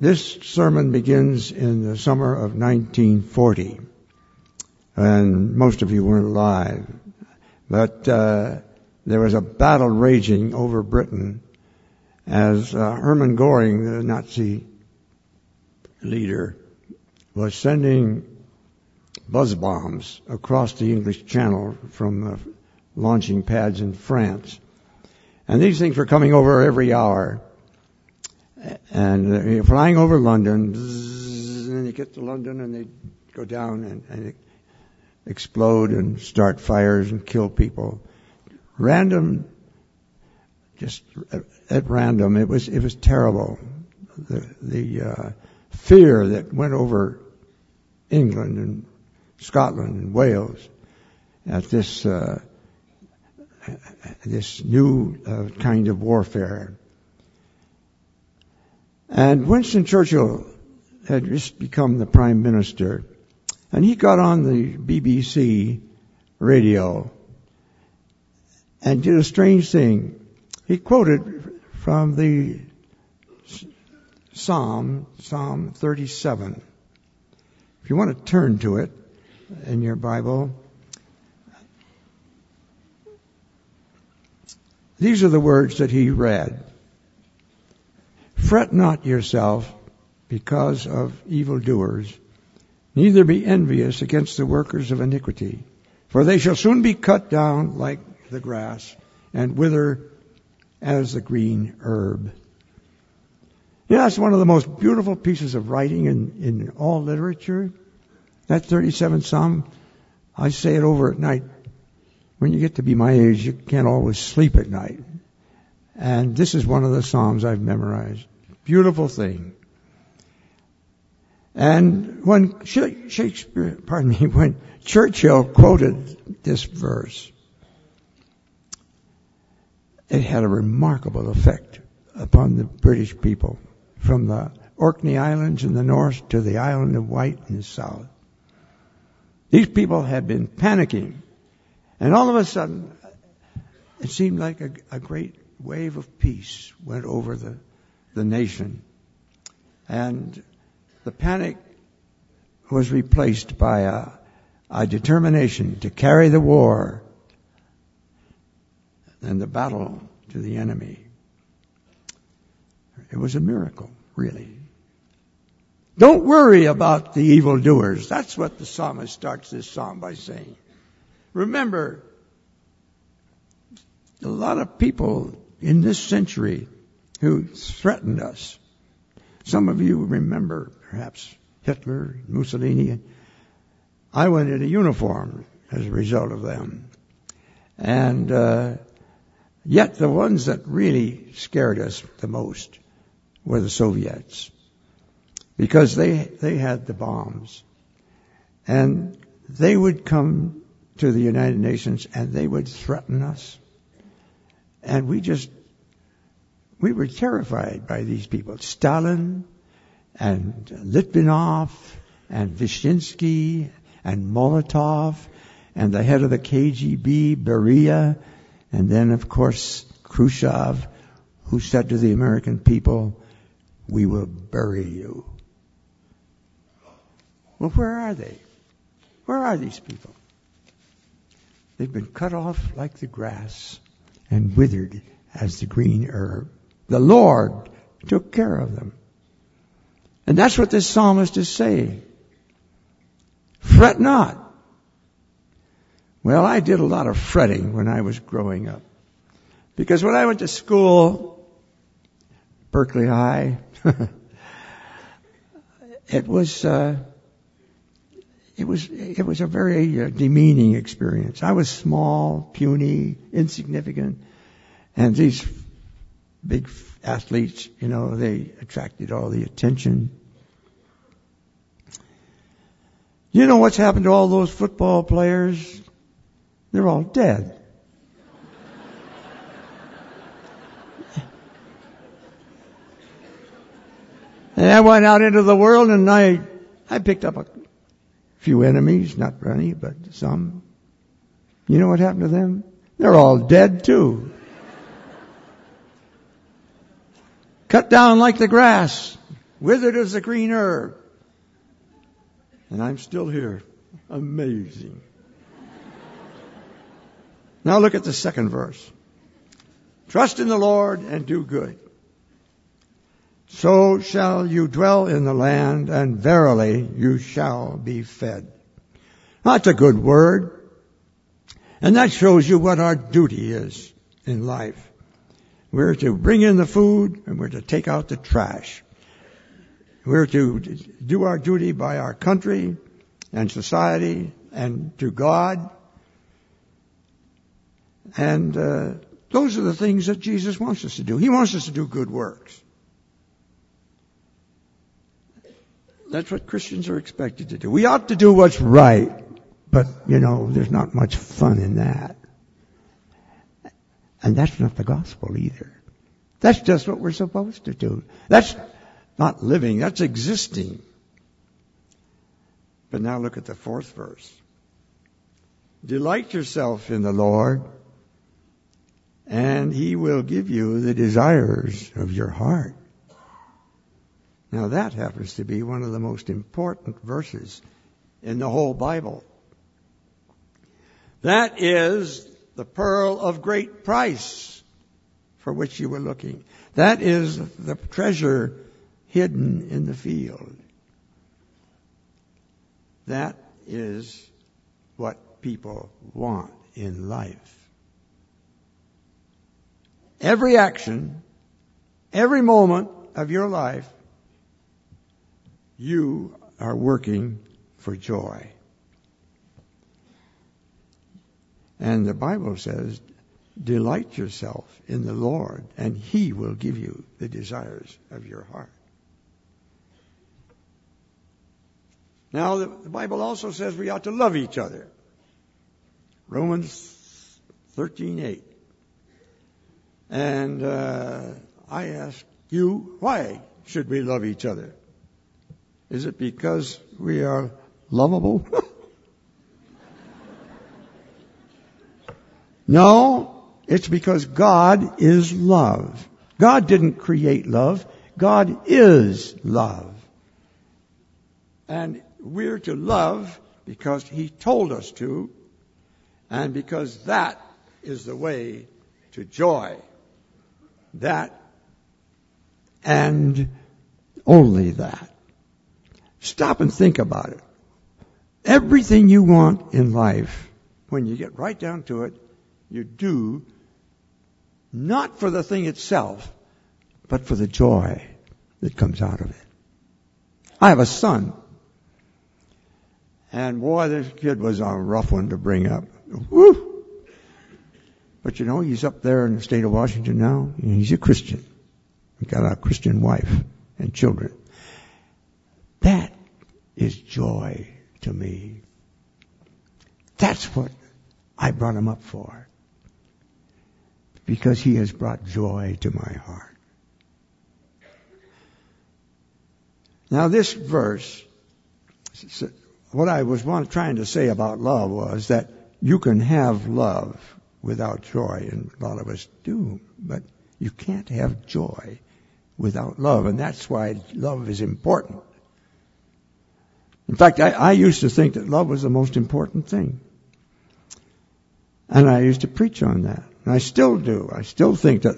this sermon begins in the summer of 1940, and most of you weren't alive. But uh, there was a battle raging over Britain as uh, Hermann Goring, the Nazi leader, was sending buzz bombs across the English Channel from the launching pads in France. And these things were coming over every hour. And you're flying over London, and you get to London and they go down and, and explode and start fires and kill people. Random, just at random. It was it was terrible. The the uh, fear that went over England and Scotland and Wales at this uh, this new uh, kind of warfare. And Winston Churchill had just become the prime minister, and he got on the BBC radio and did a strange thing. He quoted from the Psalm, Psalm 37. If you want to turn to it in your Bible, these are the words that he read. Fret not yourself because of evildoers, neither be envious against the workers of iniquity, for they shall soon be cut down like the grass and wither as the green herb. Yeah, it's one of the most beautiful pieces of writing in, in all literature. That 37th Psalm, I say it over at night. When you get to be my age, you can't always sleep at night. And this is one of the Psalms I've memorized. Beautiful thing. And when Shakespeare, pardon me, when Churchill quoted this verse, it had a remarkable effect upon the British people from the Orkney Islands in the north to the island of Wight in the south. These people had been panicking, and all of a sudden, it seemed like a, a great wave of peace went over the, the nation. And the panic was replaced by a, a determination to carry the war and the battle to the enemy. It was a miracle, really. Don't worry about the evildoers. That's what the psalmist starts this psalm by saying. Remember, a lot of people in this century who threatened us. Some of you remember perhaps Hitler, Mussolini. I went into uniform as a result of them. And uh, yet the ones that really scared us the most were the Soviets because they they had the bombs, and they would come to the United Nations and they would threaten us, and we just we were terrified by these people. Stalin and Litvinov and Vyshinsky and Molotov and the head of the KGB, Beria, and then of course Khrushchev, who said to the American people, we will bury you. Well, where are they? Where are these people? They've been cut off like the grass and withered as the green herb. The Lord took care of them. And that's what this psalmist is saying. Fret not. Well, I did a lot of fretting when I was growing up. Because when I went to school, Berkeley High, it was uh, it was it was a very uh, demeaning experience. I was small, puny, insignificant, and these big athletes, you know, they attracted all the attention. You know what's happened to all those football players? They're all dead. And I went out into the world and I, I picked up a few enemies, not many, but some. You know what happened to them? They're all dead too. Cut down like the grass withered as the green herb. And I'm still here. Amazing. Now look at the second verse. Trust in the Lord and do good. So shall you dwell in the land, and verily you shall be fed. That's a good word. And that shows you what our duty is in life. We're to bring in the food and we're to take out the trash. We're to do our duty by our country and society and to God. And uh, those are the things that Jesus wants us to do. He wants us to do good works. That's what Christians are expected to do. We ought to do what's right, but you know, there's not much fun in that. And that's not the gospel either. That's just what we're supposed to do. That's not living, that's existing. But now look at the fourth verse. Delight yourself in the Lord, and He will give you the desires of your heart. Now that happens to be one of the most important verses in the whole Bible. That is the pearl of great price for which you were looking. That is the treasure hidden in the field. That is what people want in life. Every action, every moment of your life, you are working for joy. And the Bible says, delight yourself in the Lord, and He will give you the desires of your heart. Now, the, Bible also says we ought to love each other. Romans 13:8. And uh, I ask you, why should we love each other? Is it because we are lovable? No, it's because God is love. God didn't create love. God is love. And we're to love because He told us to, and because that is the way to joy. That and only that. Stop and think about it. Everything you want in life, when you get right down to it, you do not for the thing itself, but for the joy that comes out of it. I have a son. And boy, this kid was a rough one to bring up. Woo! But you know, he's up there in the state of Washington now, and he's a Christian. He's got a Christian wife and children. That is joy to me. That's what I brought him up for because he has brought joy to my heart. Now this verse, what I was trying to say about love was that you can have love without joy, and a lot of us do, but you can't have joy without love, and that's why love is important. In fact, I, I used to think that love was the most important thing. And I used to preach on that. And I still do. I still think that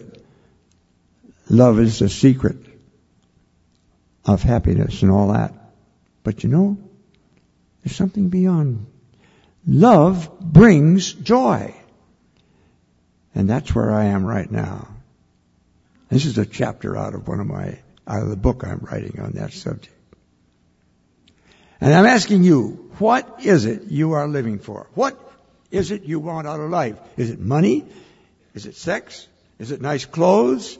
love is the secret of happiness and all that. But you know, there's something beyond. Love brings joy. And that's where I am right now. This is a chapter out of one of my, out of the book I'm writing on that subject. And I'm asking you, what is it you are living for? What is it you want out of life? Is it money? Is it sex? Is it nice clothes?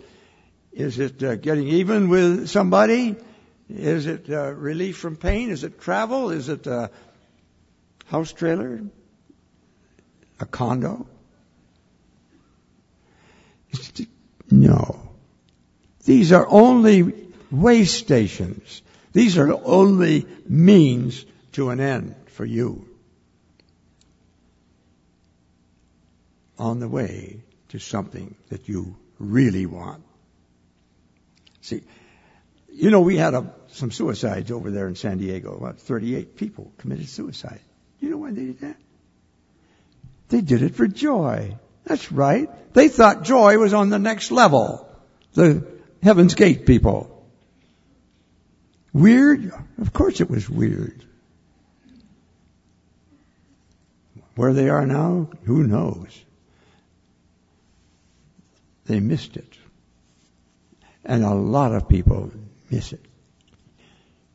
Is it uh, getting even with somebody? Is it uh, relief from pain? Is it travel? Is it a house trailer? A condo? No. These are only way stations. These are only means to an end for you. On the way to something that you really want. See, You know, we had a, some suicides over there in San Diego. About 38 people committed suicide. You know why they did that? They did it for joy. That's right. They thought joy was on the next level. The Heaven's Gate people. Weird? Of course it was weird. Where they are now, who knows? They missed it. And a lot of people miss it.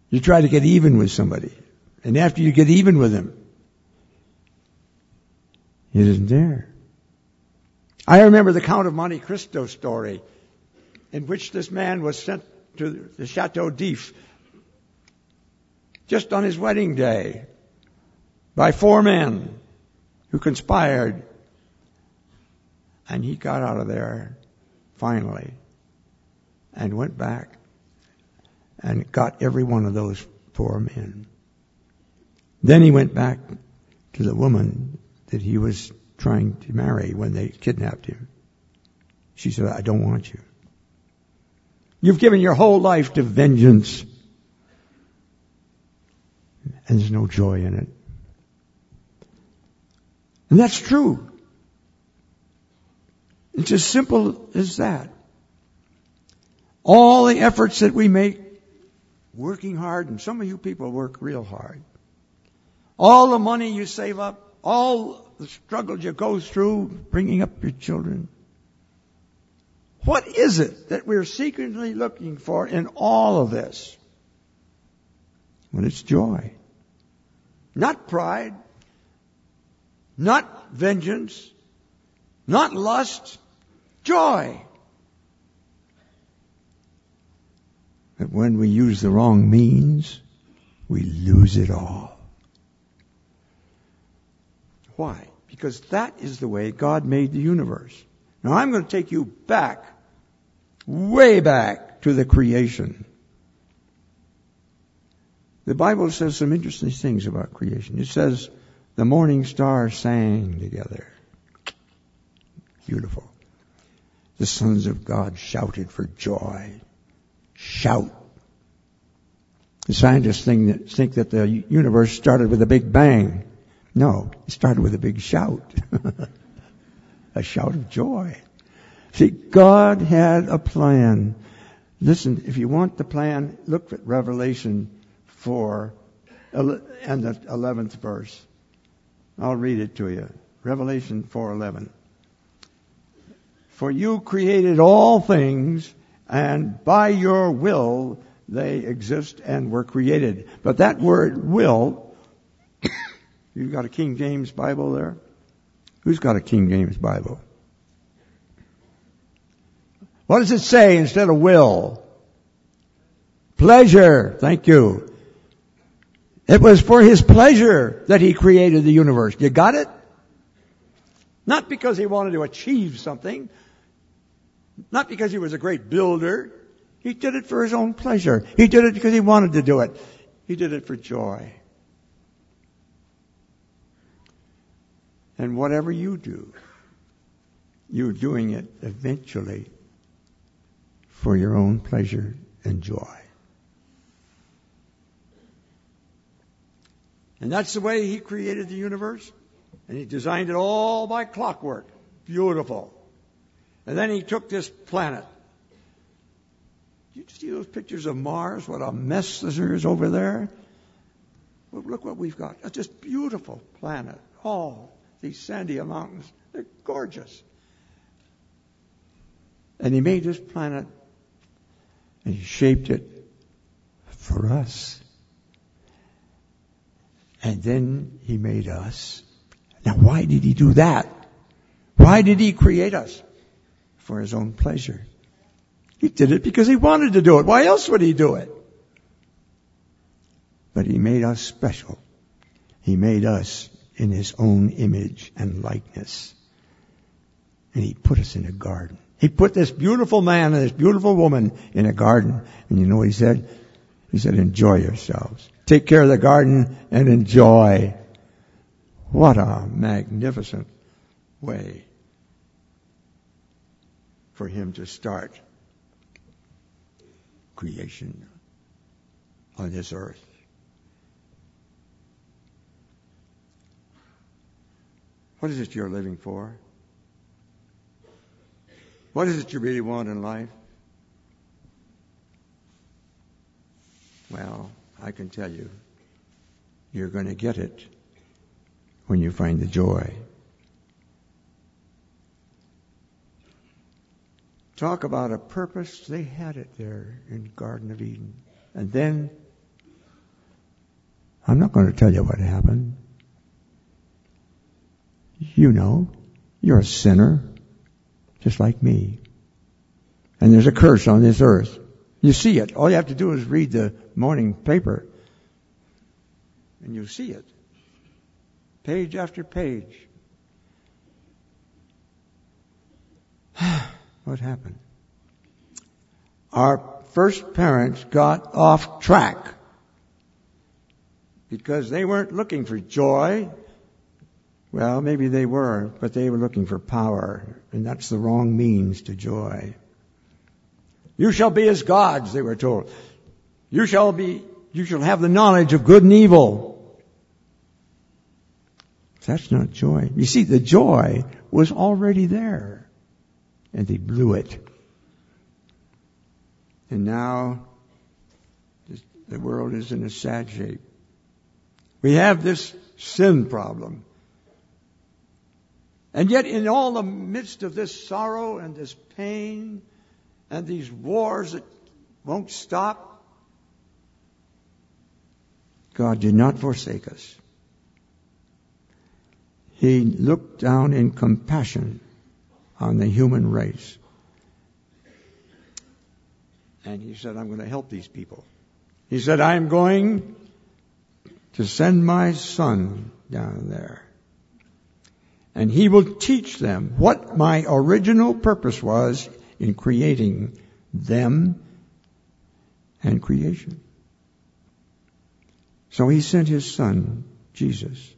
You try to get even with somebody, and after you get even with them, it isn't there. I remember the Count of Monte Cristo story in which this man was sent to the Chateau d'If just on his wedding day by four men who conspired. And he got out of there finally and went back and got every one of those four men. Then he went back to the woman that he was trying to marry when they kidnapped him. She said, I don't want you. You've given your whole life to vengeance. And there's no joy in it. And that's true. It's as simple as that. All the efforts that we make, working hard, and some of you people work real hard. All the money you save up, all the struggles you go through bringing up your children. What is it that we're secretly looking for in all of this? Well, it's joy. Not pride. Not vengeance. Not lust. Joy. But when we use the wrong means, we lose it all. Why? Because that is the way God made the universe. Now I'm going to take you back, way back to the creation. The Bible says some interesting things about creation. It says the morning stars sang together. Beautiful. The sons of God shouted for joy. Shout. The scientists think that, think that the universe started with a big bang. No, it started with a big shout. a shout of joy. See, God had a plan. Listen, if you want the plan, look at Revelation 4 and the 11th verse. I'll read it to you. Revelation 4:11. For you created all things and by your will they exist and were created. But that word will, you've got a King James Bible there? Who's got a King James Bible? What does it say instead of will? Pleasure. Thank you. It was for his pleasure that he created the universe. You got it? Not because he wanted to achieve something. Not because he was a great builder. He did it for his own pleasure. He did it because he wanted to do it. He did it for joy. And whatever you do, you're doing it eventually for your own pleasure and joy. And that's the way he created the universe. And he designed it all by clockwork. Beautiful. And then he took this planet. Did You see those pictures of Mars? What a mess there is over there. Look what we've got. It's this beautiful planet. All these sandy mountains. They're gorgeous. And he made this planet and he shaped it for us. And then he made us. Now why did he do that? Why did he create us? For his own pleasure. He did it because he wanted to do it. Why else would he do it? But he made us special. He made us in his own image and likeness. And he put us in a garden. He put this beautiful man and this beautiful woman in a garden. And you know what he said? He said, enjoy yourselves. Take care of the garden and enjoy. What a magnificent way for him to start. creation on this earth. What is it you're living for? What is it you really want in life? Well, I can tell you, you're going to get it when you find the joy. Talk about a purpose. They had it there in Garden of Eden. And then, I'm not going to tell you what happened. You know, you're a sinner, just like me. And there's a curse on this earth. You see it. All you have to do is read the morning paper. And you see it. Page after page. what happened? Our first parents got off track because they weren't looking for joy. Well, maybe they were, but they were looking for power, and that's the wrong means to joy. You shall be as gods, they were told. You shall be, you shall have the knowledge of good and evil. That's not joy. You see, the joy was already there, and they blew it. And now, the world is in a sad shape. We have this sin problem. And yet, in all the midst of this sorrow and this pain and these wars that won't stop, God did not forsake us. He looked down in compassion on the human race. And he said, I'm going to help these people. He said, I'm going to send my son down there and he will teach them what my original purpose was in creating them and creation. So he sent his son, Jesus,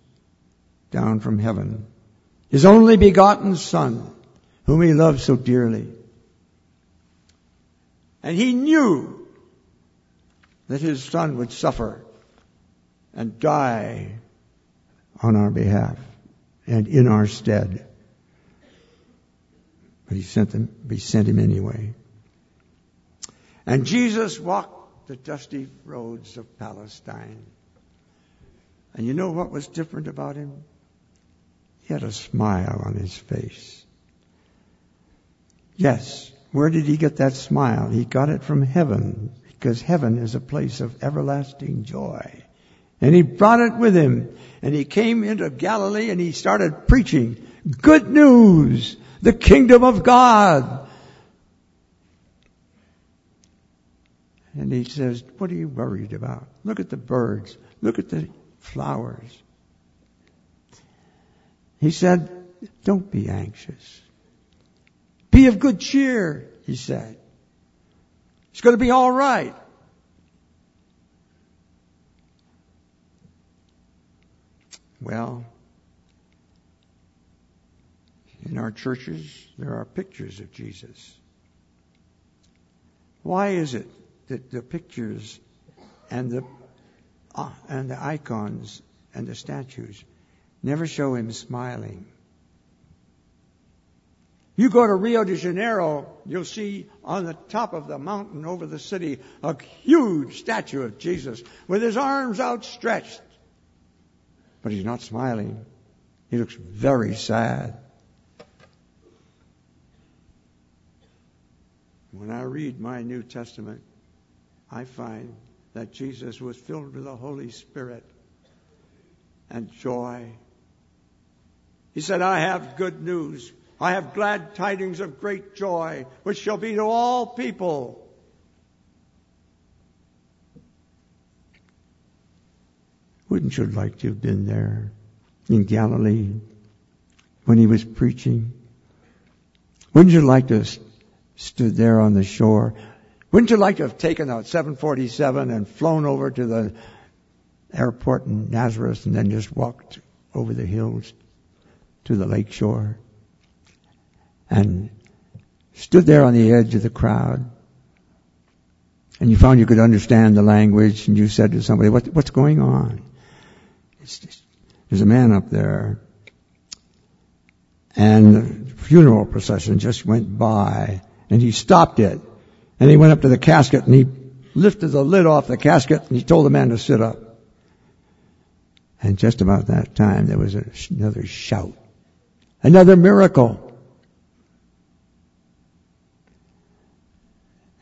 down from heaven, his only begotten son, whom he loved so dearly. And he knew that his son would suffer and die on our behalf and in our stead. But he sent them, he sent him anyway. And Jesus walked the dusty roads of Palestine. And you know what was different about him? He had a smile on his face. Yes, where did he get that smile? He got it from heaven, because heaven is a place of everlasting joy. And he brought it with him. And he came into Galilee and he started preaching good news, the kingdom of God. And he says, what are you worried about? Look at the birds. Look at the flowers. He said, don't be anxious. Be of good cheer, he said. It's going to be all right. Well, in our churches, there are pictures of Jesus. Why is it that the pictures and the uh, and the icons and the statues never show him smiling? You go to Rio de Janeiro, you'll see on the top of the mountain over the city a huge statue of Jesus with his arms outstretched but he's not smiling. He looks very sad. When I read my New Testament, I find that Jesus was filled with the Holy Spirit and joy. He said, I have good news. I have glad tidings of great joy, which shall be to all people. Wouldn't you like to have been there in Galilee when he was preaching? Wouldn't you like to have stood there on the shore? Wouldn't you like to have taken a 747 and flown over to the airport in Nazareth and then just walked over the hills to the lake shore and stood there on the edge of the crowd and you found you could understand the language, and you said to somebody, what, what's going on? Just, there's a man up there, and the funeral procession just went by, and he stopped it, and he went up to the casket, and he lifted the lid off the casket, and he told the man to sit up. And just about that time, there was another shout. Another miracle.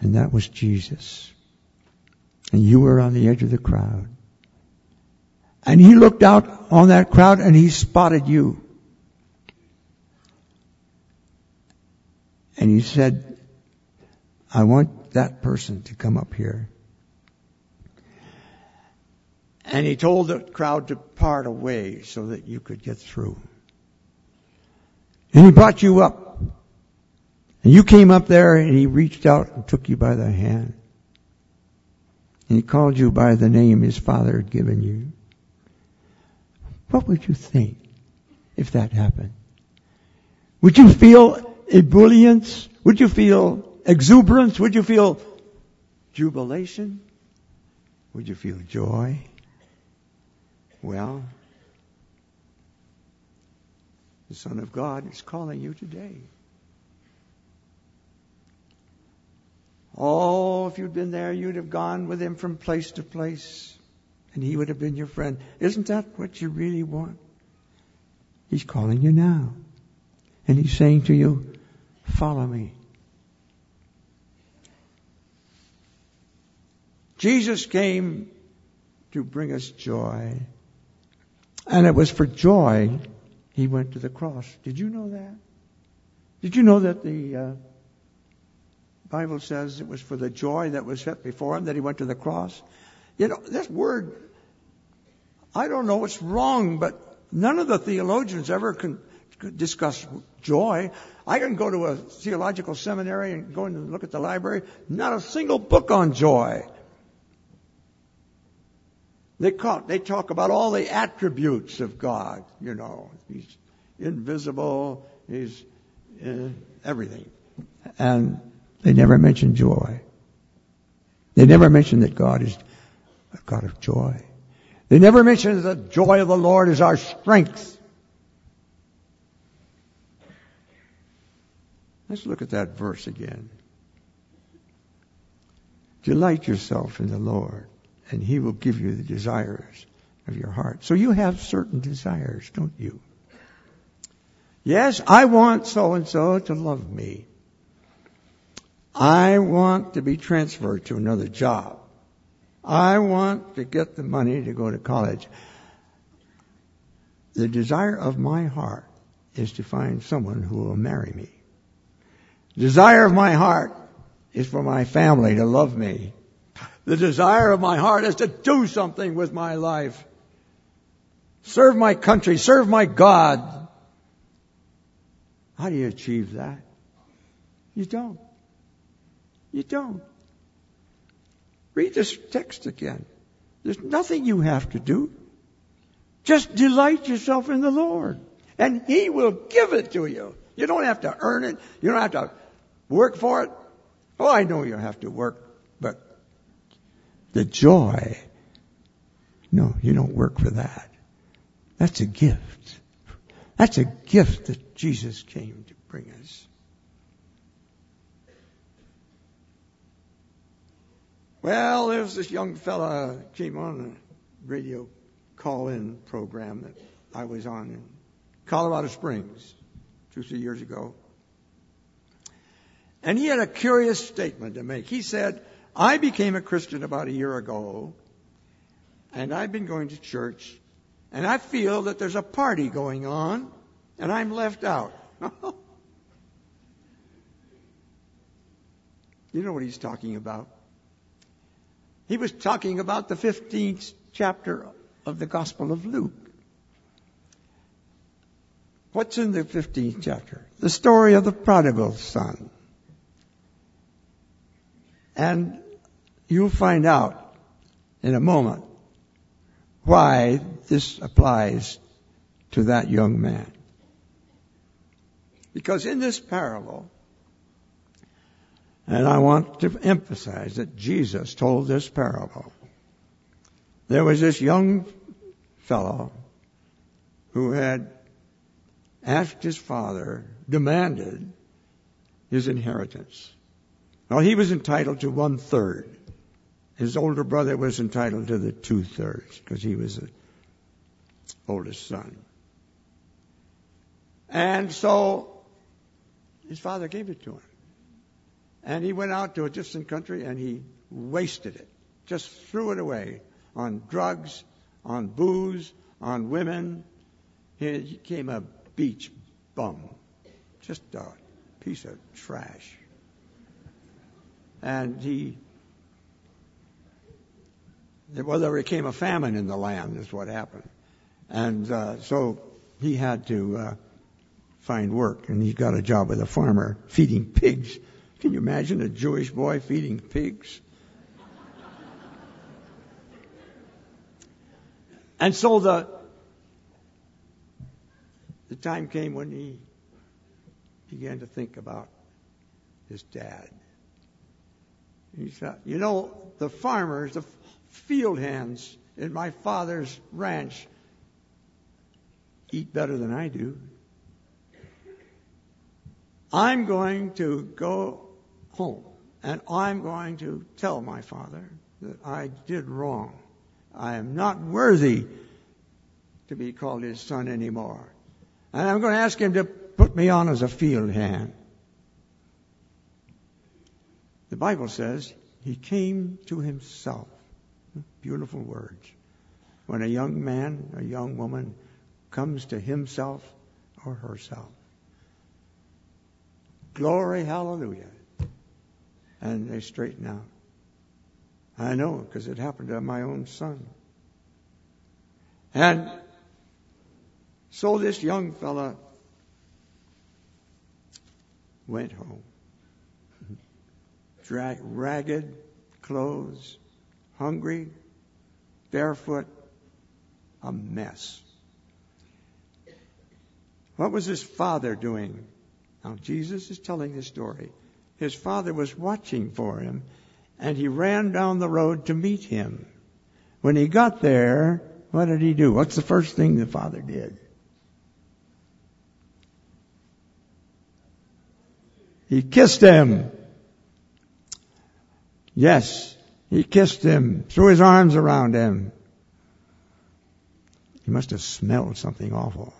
And that was Jesus. And you were on the edge of the crowd. And he looked out on that crowd and he spotted you. And he said, I want that person to come up here. And he told the crowd to part away so that you could get through. And he brought you up. And you came up there and he reached out and took you by the hand. And he called you by the name his father had given you. What would you think if that happened? Would you feel ebullience? Would you feel exuberance? Would you feel jubilation? Would you feel joy? Well, the Son of God is calling you today. Oh, if you'd been there, you'd have gone with him from place to place, and he would have been your friend. Isn't that what you really want? He's calling you now. And he's saying to you, follow me. Jesus came to bring us joy. And it was for joy he went to the cross. Did you know that? Did you know that the uh, Bible says it was for the joy that was set before him that he went to the cross? You know, this word, I don't know what's wrong, but none of the theologians ever can discuss joy. I can go to a theological seminary and go and look at the library. Not a single book on joy. They, call, they talk about all the attributes of God. You know, He's invisible, He's uh, everything. And they never mention joy. They never mention that God is a God of joy. They never mention that the joy of the Lord is our strength. Let's look at that verse again. Delight yourself in the Lord and He will give you the desires of your heart. So you have certain desires, don't you? Yes, I want so and so to love me. I want to be transferred to another job. I want to get the money to go to college. The desire of my heart is to find someone who will marry me. Desire of my heart is for my family to love me the desire of my heart is to do something with my life. Serve my country, serve my God. How do you achieve that? You don't. You don't. Read this text again. There's nothing you have to do. Just delight yourself in the Lord. And He will give it to you. You don't have to earn it. You don't have to work for it. Oh, I know you have to work, but the joy. No, you don't work for that. That's a gift. That's a gift that Jesus came to bring us. Well, there's this young fella came on a radio call-in program that I was on in Colorado Springs two, three years ago. And he had a curious statement to make. He said, I became a Christian about a year ago, and I've been going to church, and I feel that there's a party going on, and I'm left out. you know what he's talking about? He was talking about the 15th chapter of the Gospel of Luke. What's in the 15th chapter? The story of the prodigal son. And You'll find out in a moment why this applies to that young man. Because in this parable, And I want to emphasize that Jesus told this parable. There was this young fellow who had asked his father, demanded his inheritance. Well, he was entitled to one third. His older brother was entitled to the two thirds because he was the oldest son. And so his father gave it to him. And he went out to a distant country and he wasted it. Just threw it away on drugs, on booze, on women. He became a beach bum. Just a piece of trash. And he, well, there became a famine in the land, is what happened. And uh, so he had to uh, find work, and he got a job with a farmer feeding pigs. Can you imagine a Jewish boy feeding pigs? And so the the time came when he began to think about his dad. He thought, you know, the farmers, the field hands in my father's ranch eat better than I do. I'm going to go home and I'm going to tell my father that I did wrong. I am not worthy to be called his son anymore. And I'm going to ask him to put me on as a field hand. The Bible says he came to himself. Beautiful words. When a young man, a young woman comes to himself or herself. Glory, hallelujah. And they straighten out. I know because it happened to my own son. And so this young fella went home. Drag, ragged clothes, hungry, barefoot, a mess. What was his father doing? Now, Jesus is telling this story. His father was watching for him, and he ran down the road to meet him. When he got there, what did he do? What's the first thing the father did? He kissed him. Yes, he kissed him, threw his arms around him. He must have smelled something awful.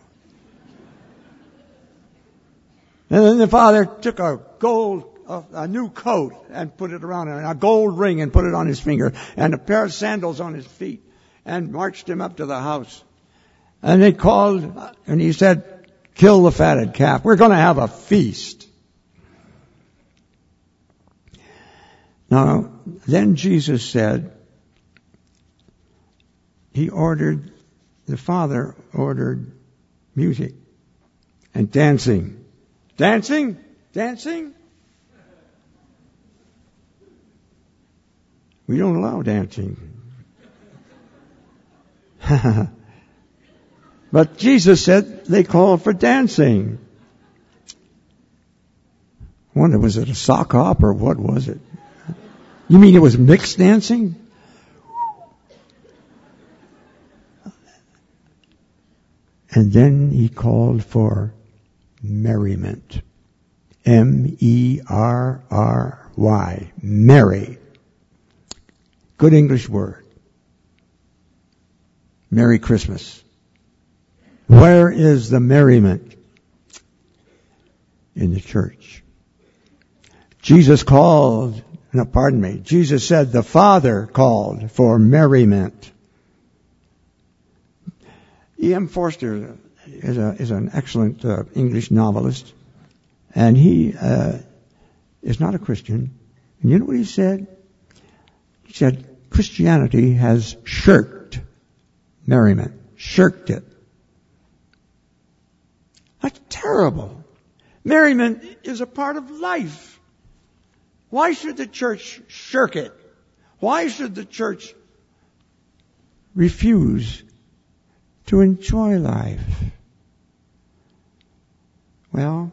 And then the father took a gold, a, new coat and put it around him, and a gold ring and put it on his finger, and a pair of sandals on his feet, and marched him up to the house. And they called, and he said, kill the fatted calf. We're going to have a feast. Now, then Jesus said, he ordered, the Father ordered music and dancing. Dancing? Dancing? We don't allow dancing. but Jesus said they called for dancing. I wonder, was it a sock hop or what was it? You mean it was mixed dancing? And then he called for merriment. M-E-R-R-Y. Merry. Good English word. Merry Christmas. Where is the merriment? In the church. Jesus called no, pardon me. Jesus said the Father called for merriment. E.M. Forster is, a, is an excellent uh, English novelist, and he uh, is not a Christian. And you know what he said? Said Christianity has shirked merriment, shirked it. That's terrible. Merriment is a part of life. Why should the church shirk it? Why should the church refuse to enjoy life? Well,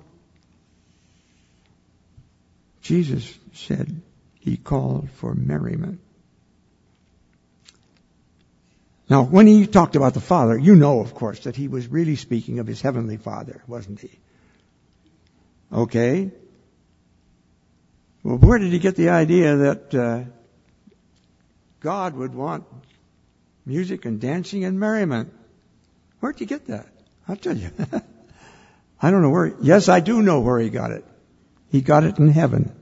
Jesus said he called for merriment. Now, when he talked about the Father, you know, of course, that he was really speaking of his heavenly Father, wasn't he? Okay. Well, where did he get the idea that uh, God would want music and dancing and merriment? Where'd you get that? I'll tell you. I don't know where. Yes, I do know where he got it. He got it in heaven.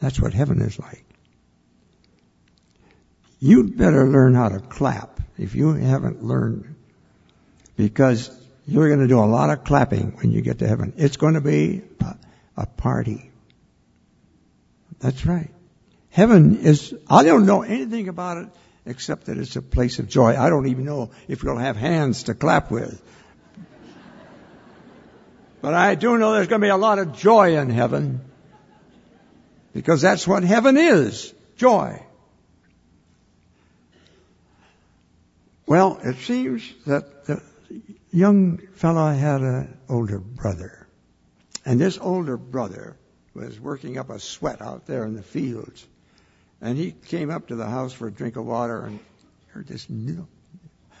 That's what heaven is like. You'd better learn how to clap if you haven't learned, because you're going to do a lot of clapping when you get to heaven. It's going to be a, a party. That's right. Heaven is, I don't know anything about it except that it's a place of joy. I don't even know if you'll have hands to clap with. But I do know there's going to be a lot of joy in heaven. Because that's what heaven is. Joy. Well, it seems that the young fellow had an older brother. And this older brother was working up a sweat out there in the fields. And he came up to the house for a drink of water and heard this.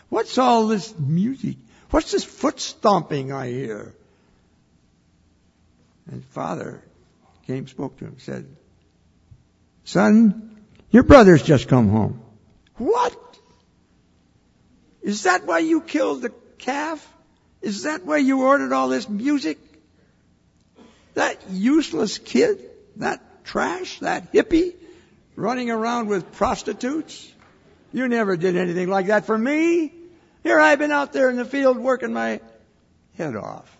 What's all this music? What's this foot stomping I hear? And father came, spoke to him, said, Son, your brother's just come home. What? Is that why you killed the calf? Is that why you ordered all this music? That useless kid? That trash? That hippie? Running around with prostitutes? You never did anything like that for me. Here I've been out there in the field working my head off.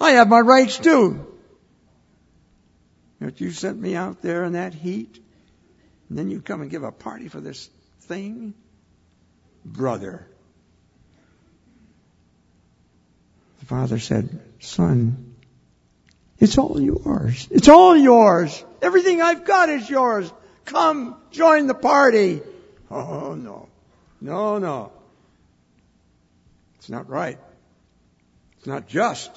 I have my rights too. But you sent me out there in that heat, and then you come and give a party for this thing? Brother. The father said, Son, it's all yours. It's all yours. Everything I've got is yours. Come, join the party. Oh, no. No, no. It's not right. It's not just.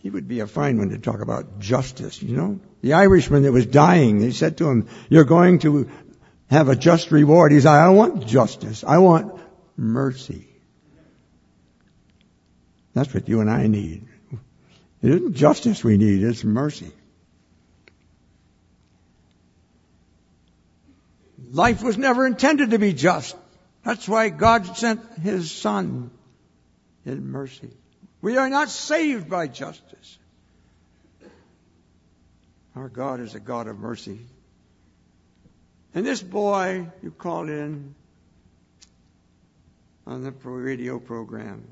He would be a fine one to talk about justice, you know? The Irishman that was dying, they said to him, you're going to have a just reward. He said, I don't want justice. I want mercy. That's what you and I need. It isn't justice we need, it's mercy. Life was never intended to be just. That's why God sent His Son in mercy. We are not saved by justice. Our God is a God of mercy. And this boy you called in on the radio program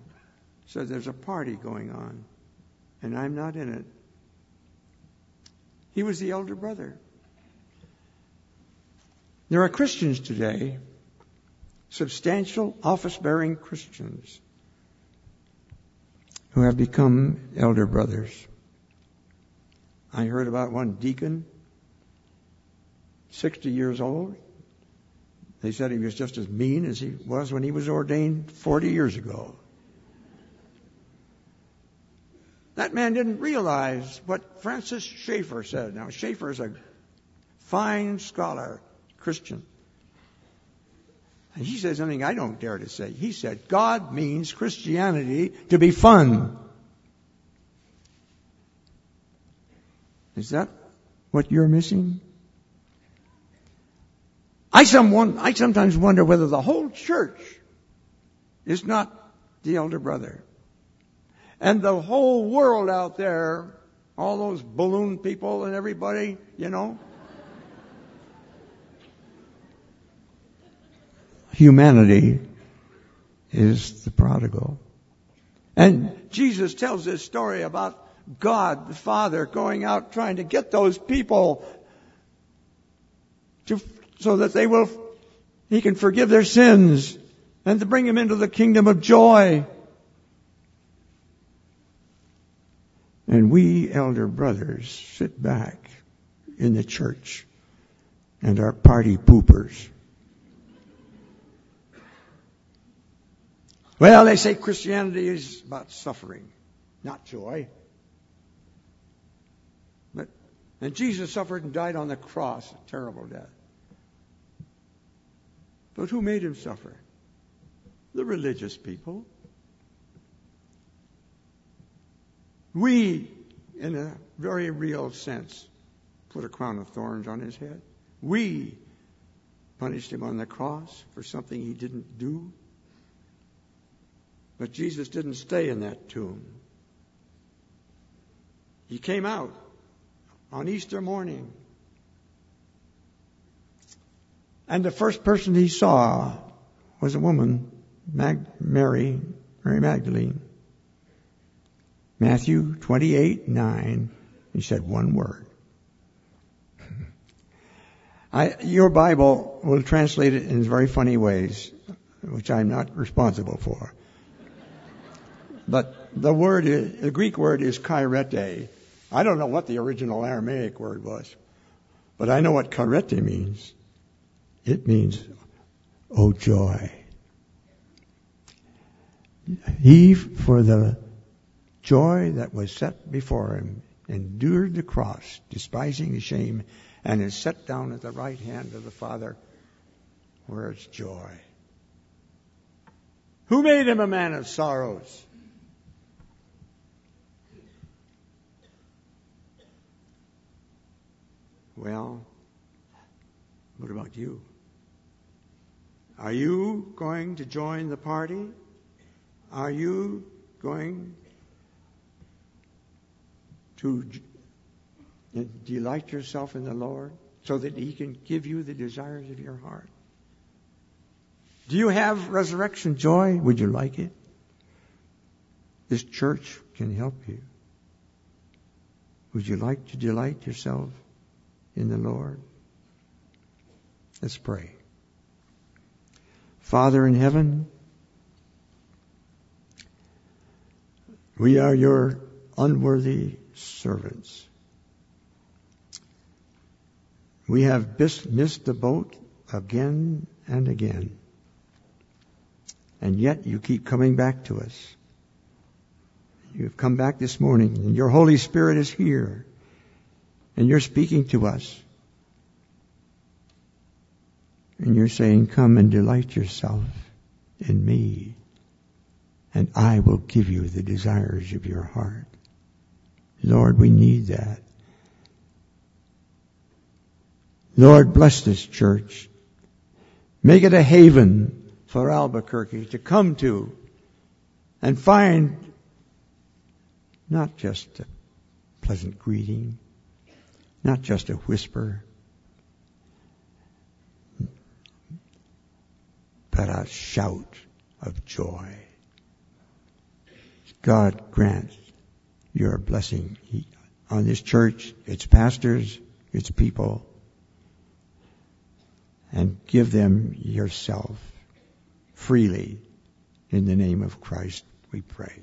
said there's a party going on, and I'm not in it. He was the elder brother. There are Christians today, substantial office bearing Christians, who have become elder brothers. I heard about one deacon, 60 years old. They said he was just as mean as he was when he was ordained 40 years ago. That man didn't realize what Francis Schaeffer said. Now, Schaeffer is a fine scholar, Christian. And he said something I don't dare to say. He said, God means Christianity to be fun. Is that what you're missing? I, some, I sometimes wonder whether the whole church is not the elder brother. And the whole world out there, all those balloon people and everybody, you know, humanity is the prodigal. And Jesus tells this story about God the Father going out trying to get those people to, so that they will, He can forgive their sins and to bring them into the kingdom of joy. And we elder brothers sit back in the church and are party poopers. Well, they say Christianity is about suffering, not joy. But, and Jesus suffered and died on the cross, a terrible death. But who made him suffer? The religious people. We, in a very real sense, put a crown of thorns on his head. We punished him on the cross for something he didn't do. But Jesus didn't stay in that tomb. He came out on Easter morning. And the first person he saw was a woman, Mag- Mary, Mary Magdalene. Matthew 28, 9, he said one word. I, your Bible will translate it in very funny ways, which I'm not responsible for. But the word, the Greek word is kairete. I don't know what the original Aramaic word was, but I know what kairete means. It means, oh joy. He, for the joy that was set before him, endured the cross, despising the shame, and is set down at the right hand of the Father, where it's joy. Who made him a man of sorrows? Well, what about you? Are you going to join the party? Are you going to delight yourself in the Lord so that He can give you the desires of your heart? Do you have resurrection joy? Would you like it? This church can help you. Would you like to delight yourself in the Lord? Let's pray. Father in heaven, we are your unworthy servants. We have missed the boat again and again. And yet you keep coming back to us. You've come back this morning and your Holy Spirit is here and you're speaking to us. And you're saying, come and delight yourself in me and I will give you the desires of your heart. Lord, we need that. Lord, bless this church. Make it a haven for Albuquerque to come to and find not just a pleasant greeting, not just a whisper, but a shout of joy. God grant your blessing on this church, its pastors, its people, and give them yourself freely. In the name of Christ, we pray.